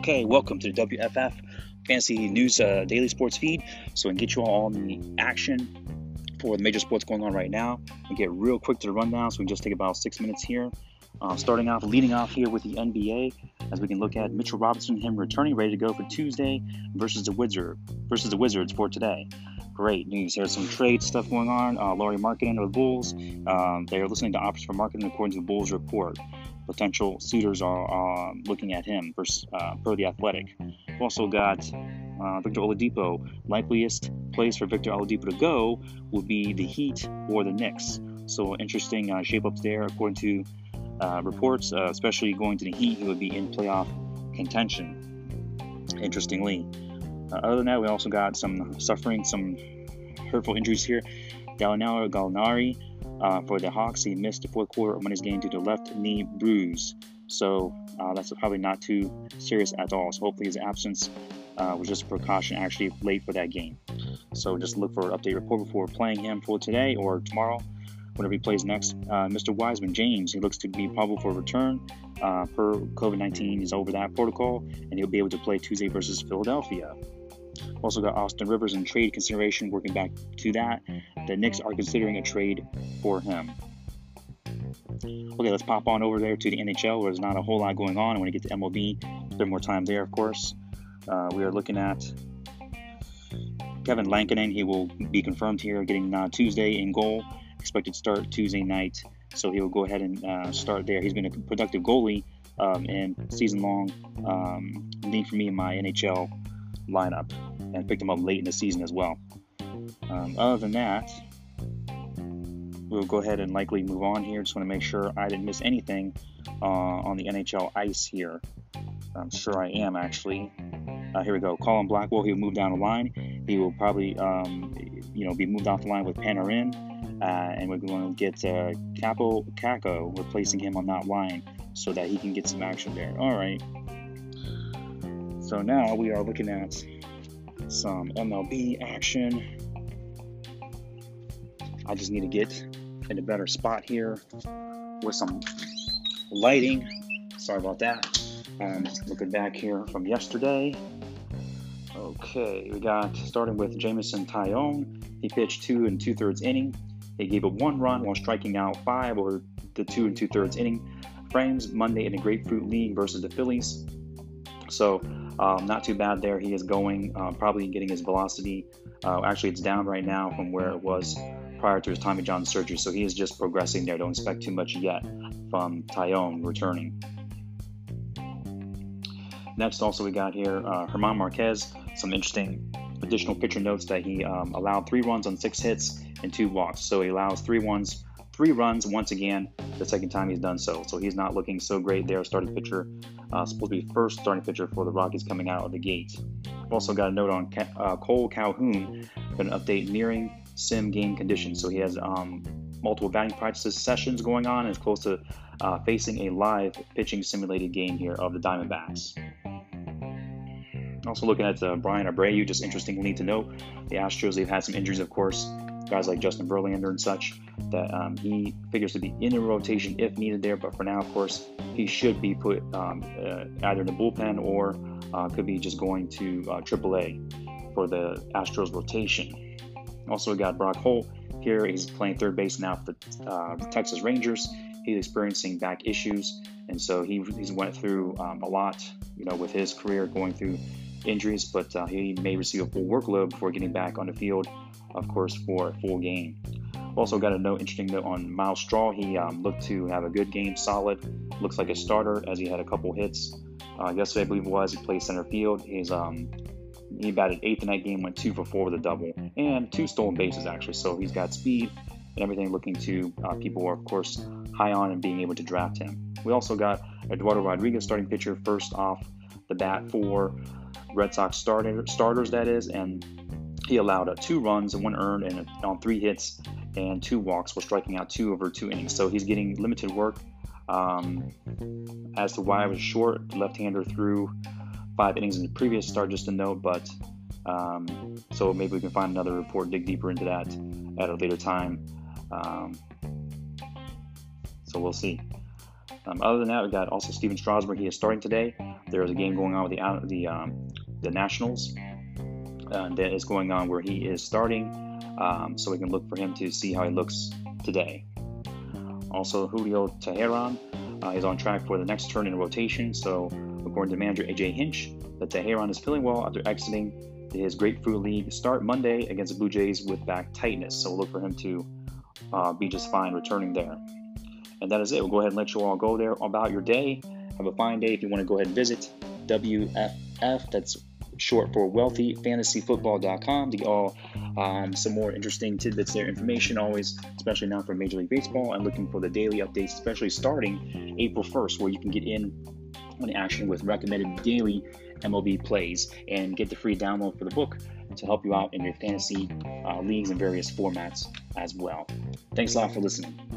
Okay, welcome to the WFF Fantasy News uh, Daily Sports Feed. So we can get you all on the action for the major sports going on right now. We get real quick to the rundown, so we can just take about six minutes here. Uh, starting off, leading off here with the NBA, as we can look at Mitchell Robinson, him returning, ready to go for Tuesday versus the Wizard versus the Wizards for today. Great news. There's some trade stuff going on. Uh, Lauri Markkanen of the Bulls. Um, they are listening to options for Markkanen according to the Bulls report potential suitors are uh, looking at him for, uh, per the Athletic. We've also got uh, Victor Oladipo. Likeliest place for Victor Oladipo to go would be the Heat or the Knicks. So interesting uh, shape ups there, according to uh, reports. Uh, especially going to the Heat, he would be in playoff contention. Interestingly, other than that, we also got some suffering some hurtful injuries here. Danilo Gallinari uh, for the Hawks, he missed the fourth quarter of Monday's game due to left knee bruise. So uh, that's probably not too serious at all. So hopefully his absence uh, was just a precaution, actually late for that game. So just look for an update report before playing him for today or tomorrow, whenever he plays next. Uh, Mr. Wiseman James, he looks to be probable for return. Uh, per COVID 19, he's over that protocol, and he'll be able to play Tuesday versus Philadelphia. Also got Austin Rivers in trade consideration, working back to that. The Knicks are considering a trade for him. Okay, let's pop on over there to the NHL where there's not a whole lot going on. I want to get to MLB, spend more time there, of course. Uh, we are looking at Kevin Lankinen. He will be confirmed here, getting uh, Tuesday in goal. Expected start Tuesday night, so he will go ahead and uh, start there. He's been a productive goalie um, and season long um, lead for me in my NHL lineup and picked him up late in the season as well. Um, other than that, we'll go ahead and likely move on here. Just want to make sure I didn't miss anything uh, on the NHL ice here. I'm sure I am actually. Uh, here we go. Colin Blackwell, he'll move down the line. He will probably, um, you know, be moved off the line with Panarin. Uh, and we're going to get uh, Kaapo Kakko replacing him on that line so that he can get some action there. All right. So now we are looking at some MLB action. I just need to get in a better spot here with some lighting. Sorry about that. Um, looking back here from yesterday. Okay, we got starting with Jameson Taillon. He pitched two and two thirds inning. He gave up one run while striking out five over the two and two thirds inning frames Monday in the Grapefruit League versus the Phillies. So um, not too bad there. He is going, uh, probably getting his velocity. Uh, actually, it's down right now from where it was prior to his Tommy John surgery. So he is just progressing there. Don't expect too much yet from Taillon returning. Next, also, we got here uh, German Marquez. Some interesting additional pitcher notes that he um, allowed three runs on six hits and two walks. So he allows three ones, three runs once again, the second time he's done so. So he's not looking so great there, starting pitcher uh, supposed to be first starting pitcher for the Rockies coming out of the gate. Also got a note on uh, Cole Calhoun, got an update nearing sim game conditions. So he has um, multiple batting practices sessions going on and is close to uh, facing a live pitching simulated game here of the Diamondbacks. Also looking at uh, Bryan Abreu, just interestingly to note, the Astros, they've had some injuries, of course, guys like Justin Verlander and such, that um, he figures to be in the rotation if needed there. But for now, of course, he should be put um, uh, either in the bullpen or uh, could be just going to uh, AAA for the Astros rotation. Also, we got Brock Holt here. He's playing third base now for the uh, Texas Rangers. He's experiencing back issues, and so he he's went through um, a lot, you know, with his career going through injuries. But uh, he may receive a full workload before getting back on the field, of course, for a full game. Also got a note, interesting note on Myles Straw. He um, looked to have a good game, solid. Looks like a starter as he had a couple hits. Uh, yesterday, I believe it was, he played center field. Um, he batted eighth in that game, went two for four with a double and two stolen bases actually. So he's got speed and everything. Looking to uh, people are of course high on and being able to draft him. We also got Eduardo Rodriguez, starting pitcher, first off the bat for Red Sox starter, starters, that is, and he allowed uh, two runs and one earned and on three hits and two walks while striking out two over two innings. So he's getting limited work. Um, as to why I was short, left-hander threw five innings in the previous start, just a note. But um, so maybe we can find another report, dig deeper into that at a later time. Um, so we'll see. Um, other than that, we've got also Stephen Strasburg. He is starting today. There's a game going on with the the um, the Nationals uh, that is going on where he is starting, um, so we can look for him to see how he looks today. Also, Julio Teheran uh, is on track for the next turn in rotation. So, according to manager AJ Hinch, that Teheran is feeling well after exiting his Grapefruit League start Monday against the Blue Jays with back tightness. So, we'll look for him to uh, be just fine returning there. And that is it. We'll go ahead and let you all go there about your day. Have a fine day. If you want to go ahead and visit WFF, that's short for wealthyfantasyfootball.com to get all um, some more interesting tidbits there, information always, especially now for Major League Baseball. I'm looking for the daily updates, especially starting April 1st, where you can get in on action with recommended daily MLB plays and get the free download for the book to help you out in your fantasy uh, leagues and various formats as well. Thanks a lot for listening.